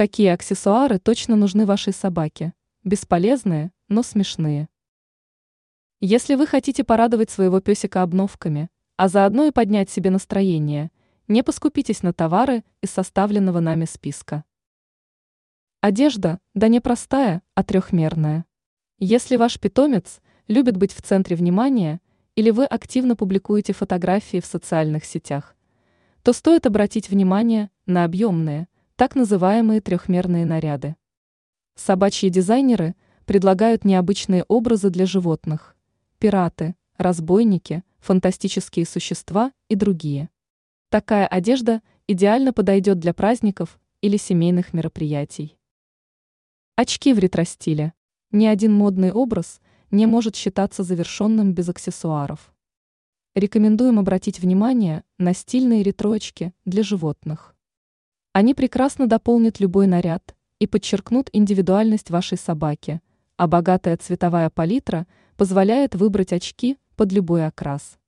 Какие аксессуары точно нужны вашей собаке? Бесполезные, но смешные. Если вы хотите порадовать своего песика обновками, а заодно и поднять себе настроение, не поскупитесь на товары из составленного нами списка. Одежда, да не простая, а трехмерная. Если ваш питомец любит быть в центре внимания или вы активно публикуете фотографии в социальных сетях, то стоит обратить внимание на объемные, так называемые трехмерные наряды. Собачьи дизайнеры предлагают необычные образы для животных – пираты, разбойники, фантастические существа и другие. Такая одежда идеально подойдет для праздников или семейных мероприятий. Очки в ретро-стиле. Ни один модный образ не может считаться завершенным без аксессуаров. Рекомендуем обратить внимание на стильные ретро-очки для животных. Они прекрасно дополнят любой наряд и подчеркнут индивидуальность вашей собаки, а богатая цветовая палитра позволяет выбрать очки под любой окрас.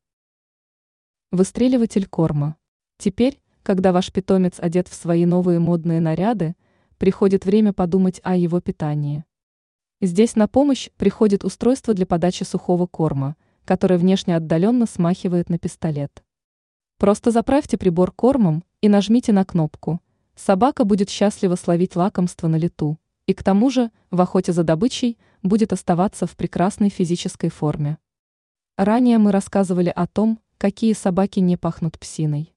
Выстреливатель корма. Теперь, когда ваш питомец одет в свои новые модные наряды, приходит время подумать о его питании. Здесь на помощь приходит устройство для подачи сухого корма, которое внешне отдаленно смахивает на пистолет. Просто заправьте прибор кормом и нажмите на кнопку. Собака будет счастливо словить лакомство на лету, и к тому же в охоте за добычей будет оставаться в прекрасной физической форме. Ранее мы рассказывали о том, какие собаки не пахнут псиной.